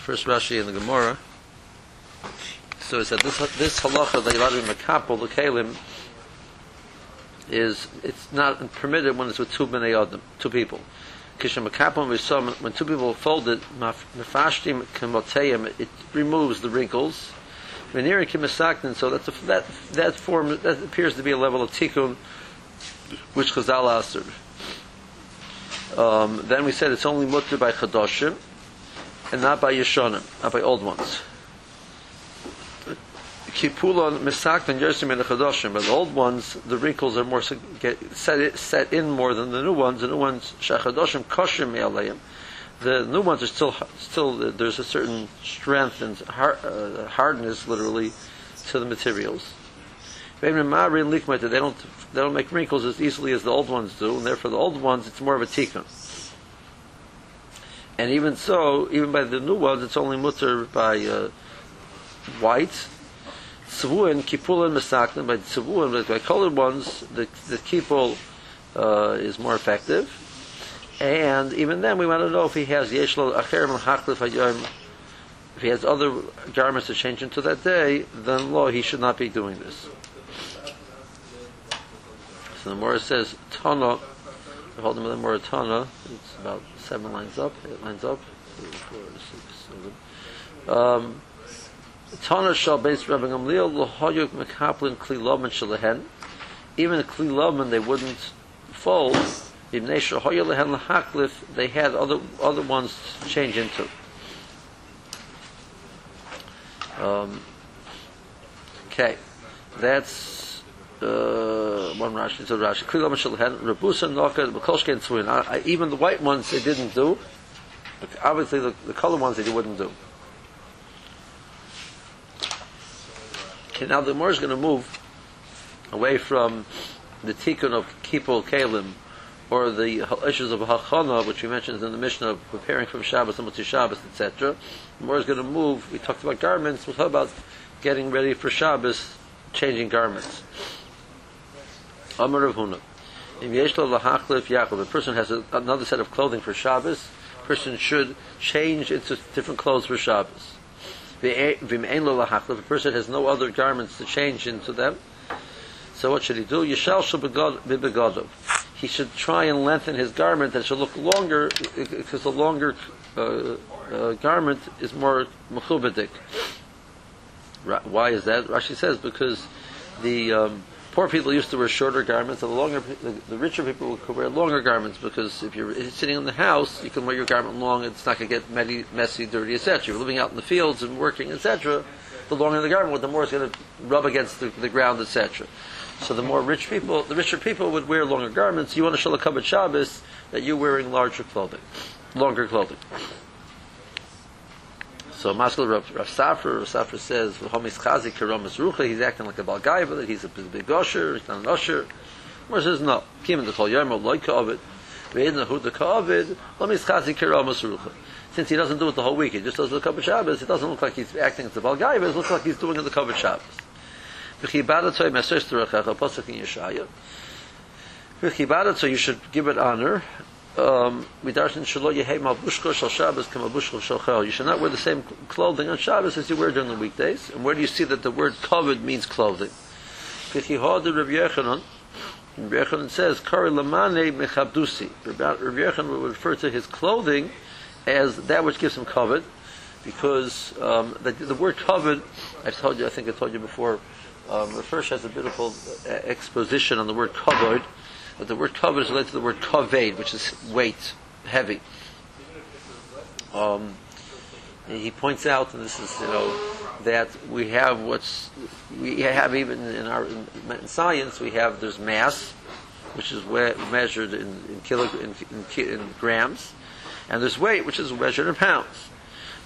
First Rashi in the Gemara. So he said this this halacha that Yalad Makapel the Kalim is it's not permitted when it's with two bnei adam, two people. Kishem Makapel when two people fold it, mafashtim kemoteyim, it removes the wrinkles. Venir kimisaktin, so that's a, that that form that appears to be a level of tikkun which Chazal asked. Um, then we said it's only mutter by chadoshim and not by yeshonim, not by old ones. Kipulon misak and in the chadoshim, but the old ones, the wrinkles are more get set set in more than the new ones. The new ones shachadoshim koshim me'aleim. The new ones are still still there's a certain strength and hard, uh, hardness, literally, to the materials. They don't they don't make wrinkles as easily as the old ones do, and therefore the old ones it's more of a tikkun. And even so, even by the new ones, it's only mutter by uh, white. Tzavuin, kipul and by tzavuin, but by colored ones, the, the kipul uh, is more effective. And even then, we want to know if he has yeshlo acher haklif if he has other garments to change into that day, then law he should not be doing this. So the Morah says, the hold them the Morah Tana, it's about seven lines up, eight lines up, three, four, six, seven. Um, Tana shall base Rabbi Gamliel, Lohoyuk Mekaplin Kli Loman Shalahen, even the Kli Loman they wouldn't fold, Ibn Shahoya Lehen Lahaklif, they had other, other ones to change into. Um, okay, that's uh, one Rashi, so Rashi, Kli Mashal Hen, Rabusa Noka, Bekolshke and Tzuin. Even the white ones they didn't do. Obviously, the, the color ones they wouldn't do. Okay, now the more is going to move away from the tikkun of Kipol Kalim or the issues of Hachana, which we mentioned in the Mishnah of preparing from Shabbos and to Shabbos, etc. The more is going to move. We talked about garments. We'll talk about getting ready for Shabbos, changing garments. Amar Rav Huna. If a person has a, another set of clothing for Shabbos, person should change into different clothes for Shabbos. Lahachlif, a person has no other garments to change into them. So what should he do? Yishal shel He should try and lengthen his garment that should look longer, because the longer uh, uh, garment is more mechubadik. Why is that? Rashi says because the um, poor people used to wear shorter garments, and the longer, the, the richer people could wear longer garments because if you're sitting in the house, you can wear your garment long. It's not going to get messy, messy dirty, etc. If You're living out in the fields and working, etc. The longer the garment, the more it's going to rub against the, the ground, etc. So the more rich people, the richer people would wear longer garments. You want to show a covered Shabbos that you're wearing larger clothing, longer clothing. So Maskal Rav, Rav Safra, Rav Safra says, Homis Chazik Karamas Rucha, he's acting like a Balgaiva, that he's a big usher, he's not an usher. Where says, no, Kim the Kol Loika of it, Ve'ed Nahud the Kavid, Homis Chazik Karamas Rucha. Since he doesn't do it the whole week, he just does the Kabbat Shabbos, it doesn't look like he's acting as a Balgaiva, it looks like he's doing it the Kabbat Shabbos. V'chibadatoy Meser Sterachach, Apostle in Yeshaya. V'chibadatoy, you should give it honor, um. You should not wear the same clothing on Shabbos as you wear during the weekdays. And where do you see that the word covered means clothing? Rabbi Yechanan, says, Kari lamane mechabdusi. Rabbi Yechanan would refer to his clothing as that which gives him covered, because um, the, the, word covered, I've told you, I think I told you before, um, Rav has a beautiful uh, exposition on the word covered, but the word covered is related to the word kaved, which is weight, heavy. Um, he points out, and this is you know that we have what's we have even in our in, science we have there's mass, which is measured in in, in, in, in grams, and there's weight, which is measured in pounds.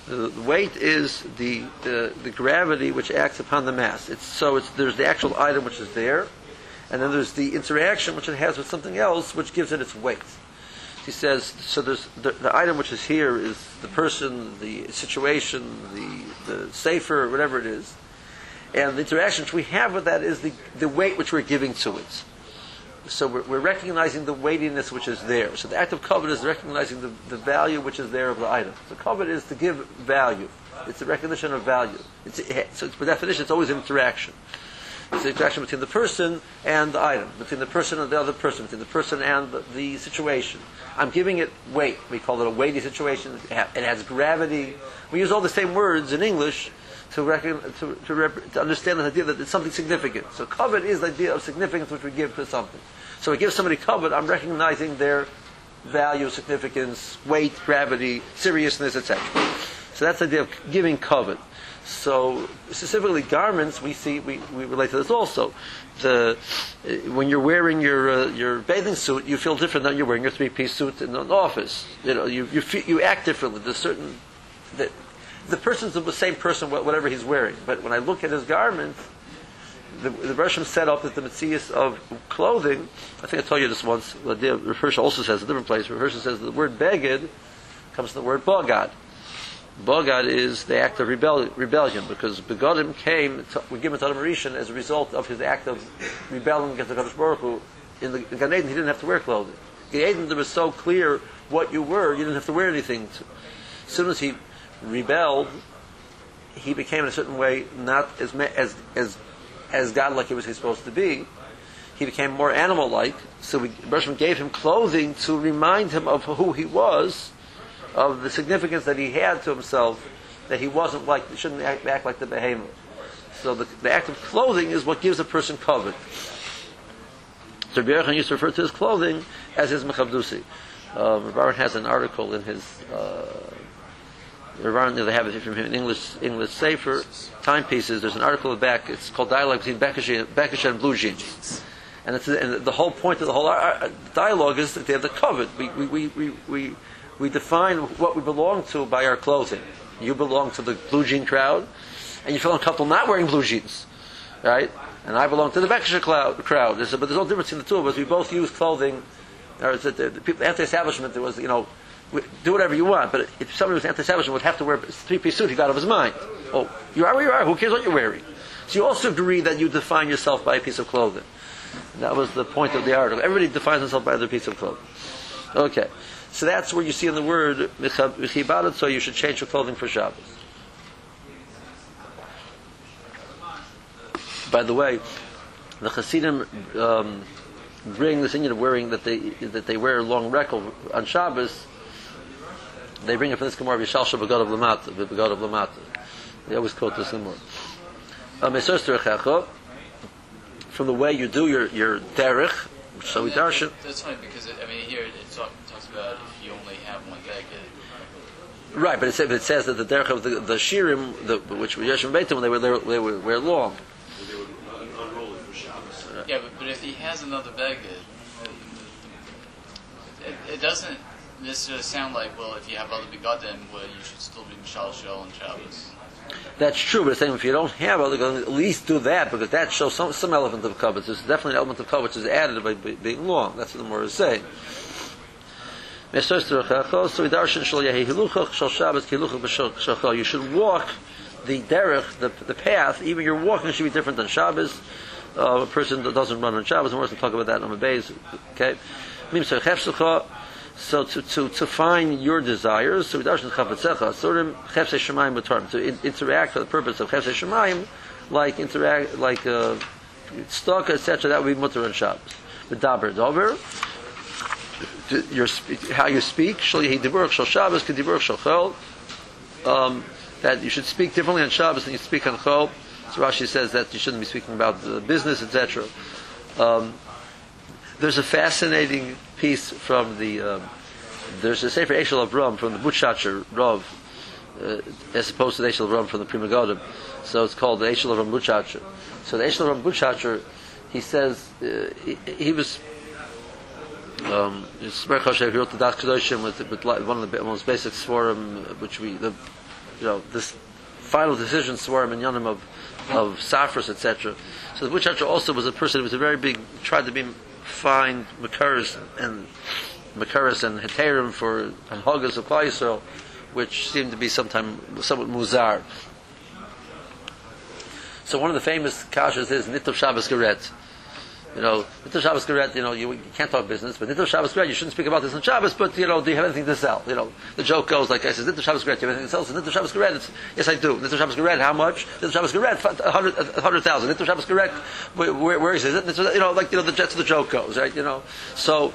The, the weight is the, the, the gravity which acts upon the mass. It's so it's there's the actual item which is there, and then there's the interaction which it has with something else, which gives it its weight. He says, so there's the, the item which is here is the person, the situation, the, the safer, whatever it is. And the interaction which we have with that is the, the weight which we're giving to it. so we're, we're recognizing the weightiness which is there. So the act of covet is recognizing the, the value which is there of the item. So covet is to give value. It's a recognition of value. It's, so it's, by definition, it's always interaction. It's the interaction between the person and the item, between the person and the other person, between the person and the, the situation. I'm giving it weight. We call it a weighty situation. It, has gravity. We use all the same words in English to, reckon, to, to, rep- to understand the idea that it's something significant. So covet is the idea of significance which we give to something. So we give somebody covet, I'm recognizing their value, significance, weight, gravity, seriousness, etc. So that's the idea of giving covet. So specifically garments, we see we, we relate to this also. The, when you're wearing your uh, your bathing suit, you feel different than you're wearing your three piece suit in an office. You know, you you, feel, you act differently. There's certain that the person's the same person whatever he's wearing. But when I look at his garments, the, the Russian set up that the Matthias of clothing, I think I told you this once, the Hirsch also says a different place, Hirsch says the word beged comes from the word bogad. Bogad is the act of rebellion, rebellion because begodim came, to, we give him Adam Rishon as a result of his act of rebelling against the Kadosh Baruch Hu. In the Gan Eden, he didn't have to wear clothing. In Eden, it was so clear what you were, you didn't have to wear anything. To, as soon as he rebelled, he became in a certain way not as as as as godlike he was supposed to be. He became more animal-like. So we, Bershman gave him clothing to remind him of who he was, of the significance that he had to himself, that he wasn't like, shouldn't act, act like the behemoth. So the, the, act of clothing is what gives a person covet. So Rabbi used to refer to his clothing as his mechabdusi. Um, Rabbi has an article in his uh, Around they have it from him in English English Sefer timepieces. There's an article back. It's called Dialogue between Bekishe and Blue Jeans. And, and the whole point of the whole uh, dialogue is that they have the covet. We, we, we, we, we, we define what we belong to by our clothing. You belong to the blue jean crowd, and you feel uncomfortable not wearing blue jeans, right? And I belong to the Bekishe crowd. There's a, but there's no difference in the two of us. We both use clothing. Or the, the, the people, after establishment, there was, you know, do whatever you want. But if somebody was anti-establishment would have to wear a three-piece suit, he got out of his mind. Oh, you are where you are. Who cares what you're wearing? So you also agree that you define yourself by a piece of clothing. And that was the point of the article. Everybody defines himself by their piece of clothing. Okay. So that's where you see in the word so you should change your clothing for Shabbos. By the way, the Hasidim um, bring this in of wearing that they that they wear long rekel on Shabbos they bring it from this Gemara, V'yishalsha b'god of Lamata, b'god of Lamata. They always quote this Gemara. Um, from the way you do your, your derech, so we darshan. That's funny because, it, I mean, here it's talk, about if you only have one bag. Right, but it, says, it says that the derech of the, the shirim, the, which were Yeshim Beitim, they were, they were, they were, were long. Yeah, but, but if he has another bag, it, it doesn't uh, sound like, well, if you have other begotten, well, you should still be Mishal Shel and Shabbos. That's true, but it's saying if you don't have other begotten, at least do that, because that shows some, some element of covet. There's definitely an element of covet which is added by being long. That's what the more is saying. You should walk the derech, the, the path, even your walking should be different than Shabbos. Uh, a person that doesn't run on Shabbos, and we're going to talk about that on the base. Okay? So to, to, to find your desires, so to interact for the purpose of chefse shemayim, like interact, like uh, stock, etc. That would be mutter on Shabbos. The daber dover, your how you speak, shli diburach shal Shabbos, kediburach shal chol. Um, that you should speak differently on Shabbos than you speak on Chol. So Rashi says that you shouldn't be speaking about business, etc. Um, there's a fascinating piece from the. Um, there's a Sefer Eshel of Ram from the Butchacher Rav, uh, as opposed to the Eshel of Ram from the Pri Megadim. So it's called the Eshel of Ram Butchacher. So the Eshel of Ram Butchacher, he says uh, he, he, was. Um, it's very Choshev, he wrote the Das Kedoshim with, with one of the most basic Svarim, which we, the, you know, this final decision Svarim and Yanim of, of Safras, etc. So the Butchacher also was a person who was a very big, tried to be find Makaras and Makaras and Heterim for Hagas of Klaisel, which seemed to be sometimes somewhat muzar. So one of the famous kashas is Nitov Shabbos Geret. You know, Nittul Shabbos Geret, you know, you, you can't talk business, but Nittul Shabbos Geret, you shouldn't speak about this on Shabbos, but, you know, do you have anything to sell? You know, the joke goes like I says, Nittul Shabbos Geret, do you have anything to sell? So Nittul Shabbos it's, yes, I do. Nittul Shabbos Geret, how much? Nittul Shabbos hundred thousand. Nittul Shabbos Geret, where, where, is it? You know, like, you know, the jet of the joke goes, right? You know, so,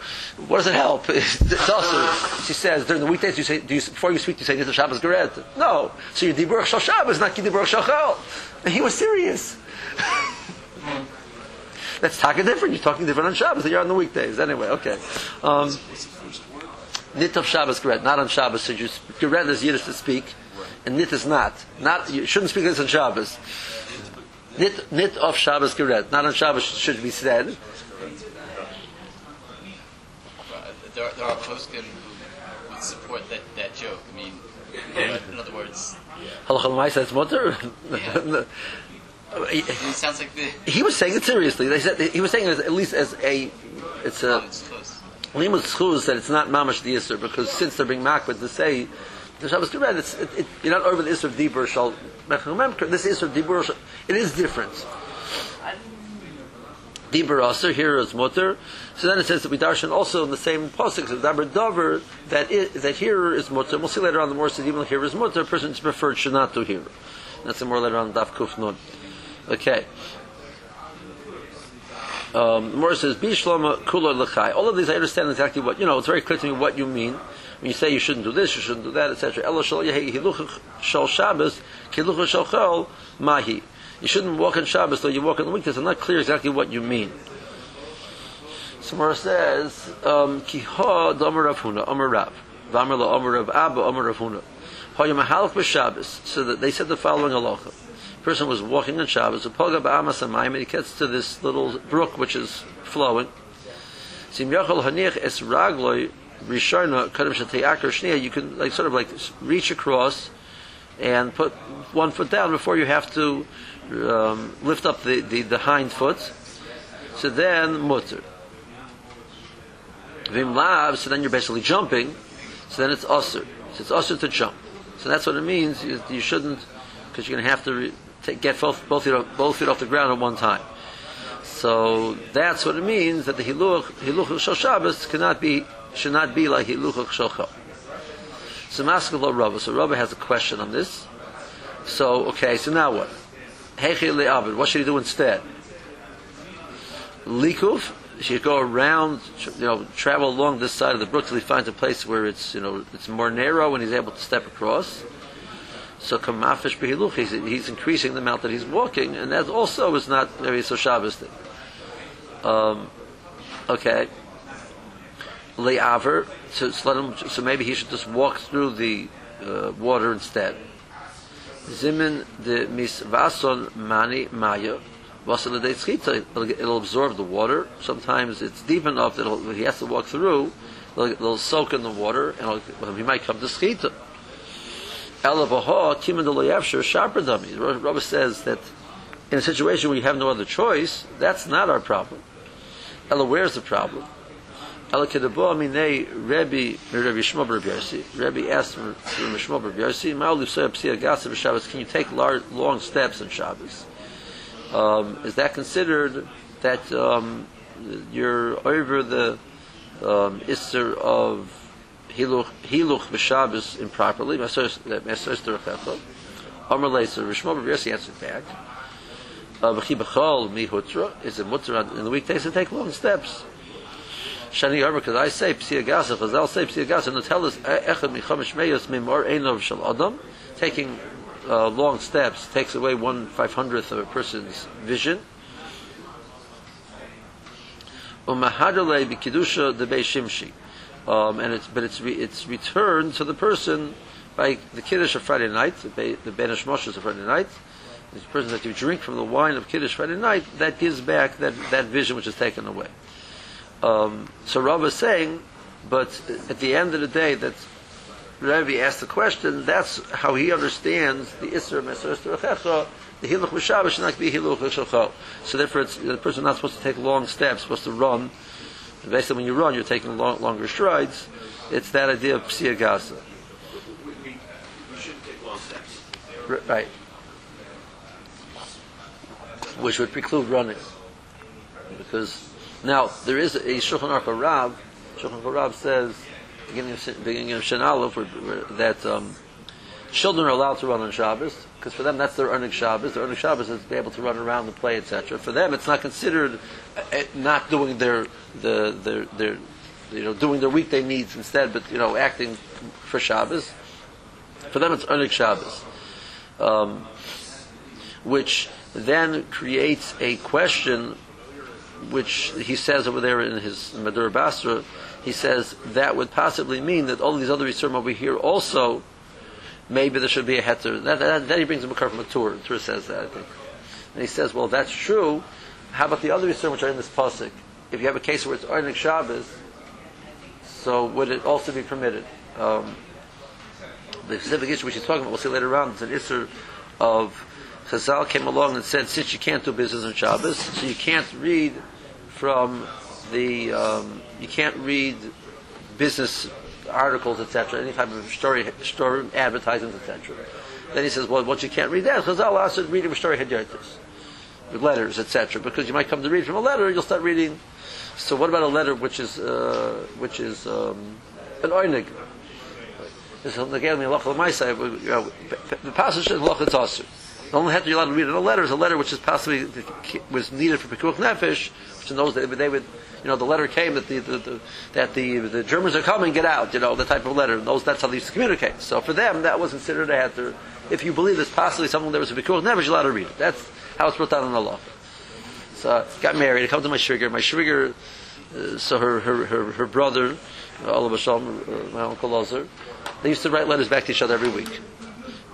what does it help? It's also, she says, during the weekdays, you say, do you, before you speak, you say Nittul Shabbos Geret. No. So you Diburach Shal Shabbos, not Diburach Shal he was serious. That's talking different. You're talking different on Shabbos than you're on the weekdays. Anyway, okay. Um, nit of Shabbos Geret, not on Shabbos. So you Geret is Yiddish to speak, and nit is not. Not you shouldn't speak this on Shabbos. Nit nit of Shabbos Geret, not on Shabbos should be said. There, are, there are poskim who would support that, that joke. I mean, in other words, Halacha l'maisa it's mutter. He- it sounds like the He was saying it seriously. They said he was saying it as, at least as a it's a. Limud schuz that it's not mamash the Isser because since they're being makbid to say the Shabbos Kibbutz, it's it, it, you're not over the Isser of Dibur Shal. This Isser of Dibur it is different. Dibur Aser here is mutter. So then it says that we darshan also in the same pasuk of Dabar Dover that it, that here is mutter. We'll see later on the more even here is mutter. A person is preferred should not do here. That's the more later on Daf Kuf Nun. Okay. Um, the says, Bishlama Kula Lechai. All of these I understand exactly what, you know, it's very clear to me what you mean. When you say you shouldn't do this, you shouldn't do that, etc. Shal yehi hiluch shal Shabbos, kiluch shal chol, mahi. You shouldn't walk on Shabbos, though you walk on the weekdays. I'm not clear exactly what you mean. So Morah says, um, Ki ha damar Rav Huna, Amar Rav. Vamar la Amar Rav Abba, Amar Rav Huna. So that they said the following halacha person was walking on Shabbos, a poga ba'amas amayim, and he gets to this little brook which is flowing. You can like sort of like reach across and put one foot down before you have to um, lift up the, the, the hind foot. So then mutter. Vim lav. So then you're basically jumping. So then it's usher. So it's usher to jump. So that's what it means. You, you shouldn't because you're going to have to re- take, get both both feet, off, both feet off the ground at one time. So that's what it means that the hiluch hiluch Shabbos cannot be should not be like hiluch shel Chol. So Maskalo Rabba. So Rabba has a question on this. So okay, so now what? Le'abed. What should he do instead? Likuf. He should go around, you know, travel along this side of the brook till he finds a place where it's, you know, it's more narrow and he's able to step across. So kamafish behiluch, he's, he's increasing the amount that he's walking, and that also is not maybe so Shabbos thing. Um, okay. Le'aver, so, so, let him, so maybe he should just walk through the uh, water instead. Zimin de misvason mani maya. It'll, it'll absorb the water. Sometimes it's deep enough that he has to walk through. It'll soak in the water, and he might come to schita. Rabbi says that in a situation where you have no other choice, that's not our problem. Ella, where's the problem? Ella kedabo aminei Rebbe Rabbi Shmuel Bar Yarsi. Rebbe asked Rebbe Shmuel Bar Yarsi, "Ma'u lifsoy psia gasa b'Shabbos? Can you take large, long steps on Shabbos? Um, is that considered that um, you're over the um, isser of hiluch hiluch b'Shabbos improperly. Mesos derechecha. Amar leisa. Rishmo B'Yossi answered back. B'chi b'chol mi hutra. Is it mutter in the weekdays to take long steps? Shani Amar, because I say psia gasa, Chazal say psia gasa, and tell us echad michamish meyos mimor einov shel adam. Taking uh, long steps takes away one five hundredth of a person's vision. Umahadale b'kedusha de shimshi um, and it's but it's re, it's returned to the person by the kiddush of Friday night, the, the Ben Moshe of Friday night. The person that you drink from the wine of kiddush Friday night, that gives back that, that vision which is taken away. Um, so Rav is saying, but at the end of the day, that Rabbi asked the question. That's how he understands the Isra Mesar Rechecha. The Hiluch B'Shabbos should not be Hiluch B'Shalchol. So therefore, the person not supposed to take long steps, supposed to run basically when you run, you're taking long, longer strides. It's that idea of psia gasa. We, we, we shouldn't take long steps. R- right. Which would preclude running. Because Now, there is a Shulchan Aruch Rav. Shulchan Aruch Rav says, beginning of, beginning of where- that um, children are allowed to run on Shabbos, because for them that's their earning Shabbos. Their earning Shabbos is to be able to run around and play, etc. For them, it's not considered uh, uh, not doing their, the, their, their, you know, doing their weekday needs instead, but, you know, acting for Shabbos. For them, it's earning Shabbos. Um, which then creates a question which he says over there in his Madur Basra, he says that would possibly mean that all these other Yisurim over here also, maybe there should be a heter. That, he brings him a makar from a Tur. Tur says that, I think. And he says, well, that's true. How about the other Yisurim which are in this pasuk? If you have a case where it's Arnik Shabbos, so would it also be permitted? Um, the specific issue which he's talking about, we'll see later on, it's an issue of Chazal came along and said, since you can't do business on Shabbos, so you can't read from the, um, you can't read business articles, etc., any type of story, story advertisements, etc. Then he says, well, once you can't read that, Chazal also reading story hadyotis, with letters, etc., because you might come to read from a letter, you'll start reading. So what about a letter which is, uh, which is um, an oinig? This is again the you know, The passage tasur. The only heter you're allowed to read in a letter is a letter which is possibly was needed for pekuach nefesh, which in those days they would, you know, the letter came that the, the, the that the the Germans are coming, get out, you know, the type of letter. Those that's how they used to communicate. So for them, that was considered a heter. If you believe there's possibly something that was a pekuach nefesh, you're allowed to read it. That's how it's brought down in the law. So I got married. I come to my shriger. My shriger, uh, so her her her, her brother, Allah Bashalom, uh, my uncle Lazar, they used to write letters back to each other every week.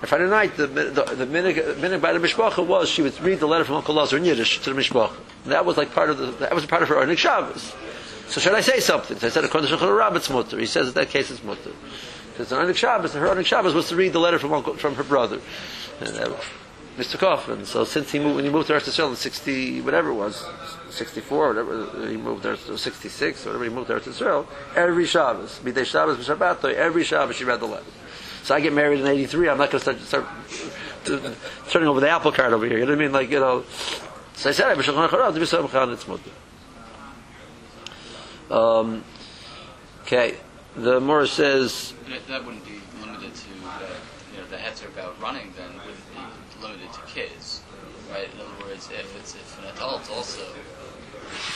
And Friday night, the the, the minute, by the mishpacha was she would read the letter from Uncle Lazar in Yiddish to the mishpacha. And that was like part of the that was part of her Arnik Shabbos. So should I say something? So I said according to Shulchan Aruch, it's mutter. He says in that case it's mutter. Because on Arnik Shabbos, her Arnik Shabbos was to read the letter from uncle, from her brother, and, uh, Mr. Kaufman. So since he moved when he moved to Eretz Yisrael in sixty whatever it was, sixty four whatever he moved there sixty six whatever he moved to Eretz Yisrael, every Shabbos, midday Shabbos, Shabbat, every Shabbos she read the letter. So I get married in '83. I'm not going to start, start turning over the apple cart over here. You know what I mean? Like you know. So I said, "I'm Shulchan Aruch, to be it's mutter." Um, okay, the Morris says, That, that wouldn't be limited to the, you know, the heter about running. Then wouldn't be limited to kids, right? In other words, if it's if an adult also,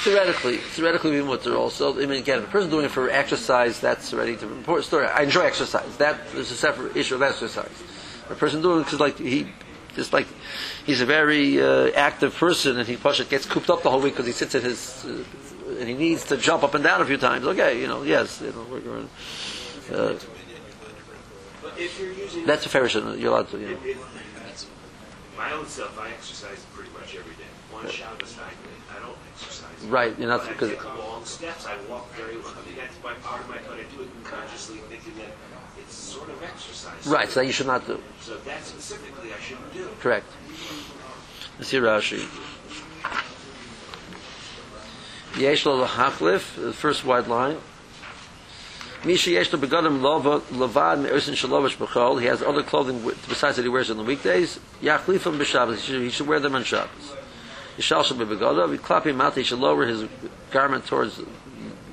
theoretically, theoretically, we mutter also. I mean, again, if a person doing it for exercise, that's already a important story. I enjoy exercise. That is a separate issue of exercise. A person doing it because, like, he just like he's a very uh, active person, and he pasha gets cooped up the whole week because he sits in his uh, and he needs to jump up and down a few times. Okay, you know, yes, you know, we're going. Uh, But if you're using that's a fair. You're allowed to. You know. If- if- my own self, I exercise pretty much every day. One Shabbos night, I don't exercise. Right, you're not because long steps. I walk very. well. I mean, that's my part of my. But I do it consciously, thinking that it's sort of exercise. right. So that you should not do. So that specifically, I shouldn't do. Correct. Let's see Rashi. Yesh lo hachlif, the first wide line. Misha yesh lo begadim lova levad me'osin shalovish b'chol. He has other clothing besides that he wears on the weekdays. Yachlifim b'Shabbos. He should, wear them on Shabbos. Yishal shal b'begadav. Yiklapim mata. He should lower his garment towards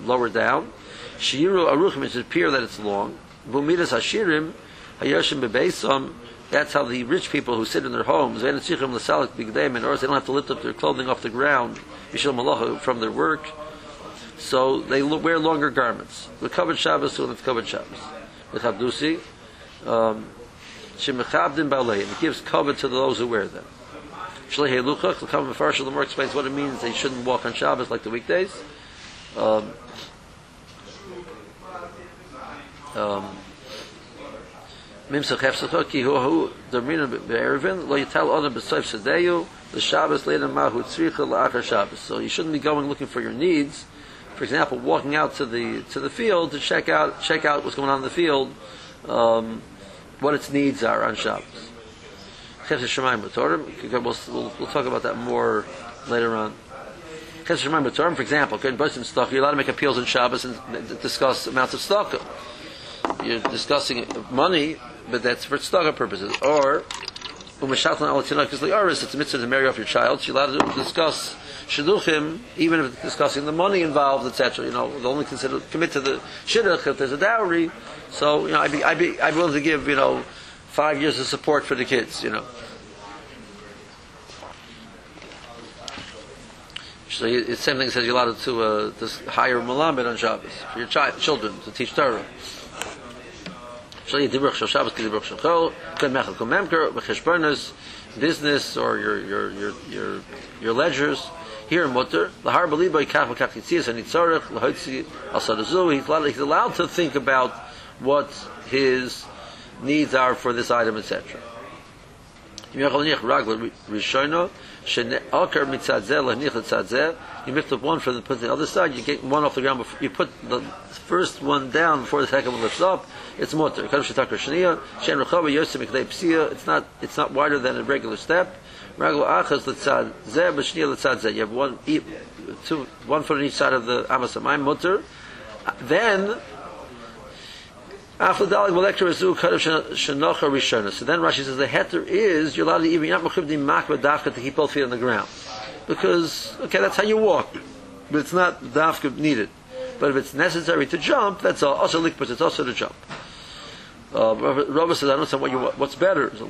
lower down. Shiru aruchim. It should appear that it's long. Bumidas hashirim hayoshim bebeisam. That's how the rich people who sit in their homes, they don't have to lift up their clothing off the ground from their work. So they wear longer garments. The covered Shabbos to the covered Shabbos. The Chabdusi, um, Shemechabdin Balei, it gives cover to those who wear them. Shlehei Luchach, the Mefarshah, the more explains what it means they shouldn't walk on Shabbos like the weekdays. Um, um, Mimsach Hefsachah, ki hu hu Damrina Be'erevin, lo the Shabbos later Mahu Tzricha La'achar Shabbos. So you shouldn't be going looking for your needs. For example, walking out to the to the field to check out check out what's going on in the field, um, what its needs are on Shabbos. We'll, we'll, we'll talk about that more later on. Chesed Shemayim B'Torim, for example, in Bosim Stock, you're allowed to make appeals on Shabbos and discuss amounts of stock. You're discussing money, but that's for tzedakah purposes. Or Umeshatan al Tinakis Liaris, it's a mitzvah to marry off your child. She's allowed to discuss Shidduchim, even if it's discussing the money involved, etc. You know, they'll only consider, commit to the Shidduch if there's a dowry. So, you know, I'd be, I'd be, I'd be willing to give, you know, five years of support for the kids, you know. So it's the same thing says you're allowed to, uh, hire Malamed on Shabbos for your child, children to teach Torah. Shali Dibruch Shal Shabbos Kidibruch Shal Chol, Kod Mechel Kol Memker, V'cheshbonos, business or your, your, your, your, your ledgers, here in Mutter, Lahar Balibo kaf V'kach Yitzias HaNitzorech, Lahotzi Al Sadazu, he's allowed, he's allowed to think about what his needs are for this item, etc. Yimechol Nich Ragla Rishono, you lift up one from and put the other side. You get one off the ground. Before, you put the first one down before the second one lifts up. It's motor. It's not. It's not wider than a regular step. You have one, two, one foot on each side of the amasamai mutter. Then after. So then Rashi says the heter is you're allowed to even you're not mechuvdi makba dafka to keep both feet on the ground. Because okay, that's how you walk. But it's not dafka needed. But if it's necessary to jump, that's. Also likpus, it's also to jump. Uh, Rabbi says, I don't know what you what's better. Is it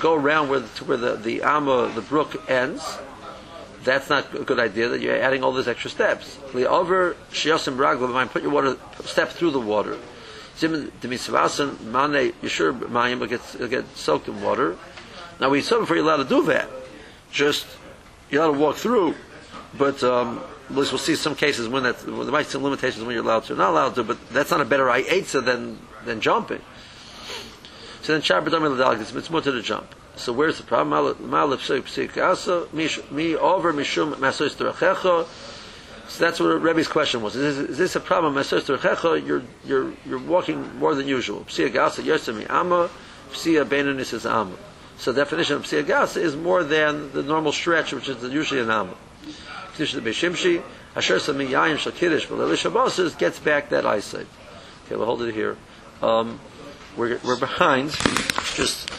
go around where the, where the, the amma, the brook ends. That's not a good idea that you're adding all those extra steps. Over shiyasim ragla, mind put your water step through the water. Zim demisvasan mane yeshur mayim will get get soaked in water. Now we saw before you're allowed to do that. Just you're allowed to walk through, but um, at least we'll see some cases when that well, there might be some limitations when you're allowed to, not allowed to, but that's not a better eitzah than than jumping. So then it's more to the jump. So where's the problem? Malif Psik Asa, me over Mishum Masos Terachecha. So that's what Rebbe's question was. Is this, is this a problem? Masos Terachecha, you're, you're, you're walking more than usual. Psik Asa Yosemi Amma, Psia Benanis is Amma. So the definition of Psia Asa is more than the normal stretch, which is usually an Amma. Kedusha Beshimshi, Asher Sami Yayim Shal Kiddush, but Elisha gets back that eyesight. Okay, we'll hold it here. Um, we're, we're behind. Just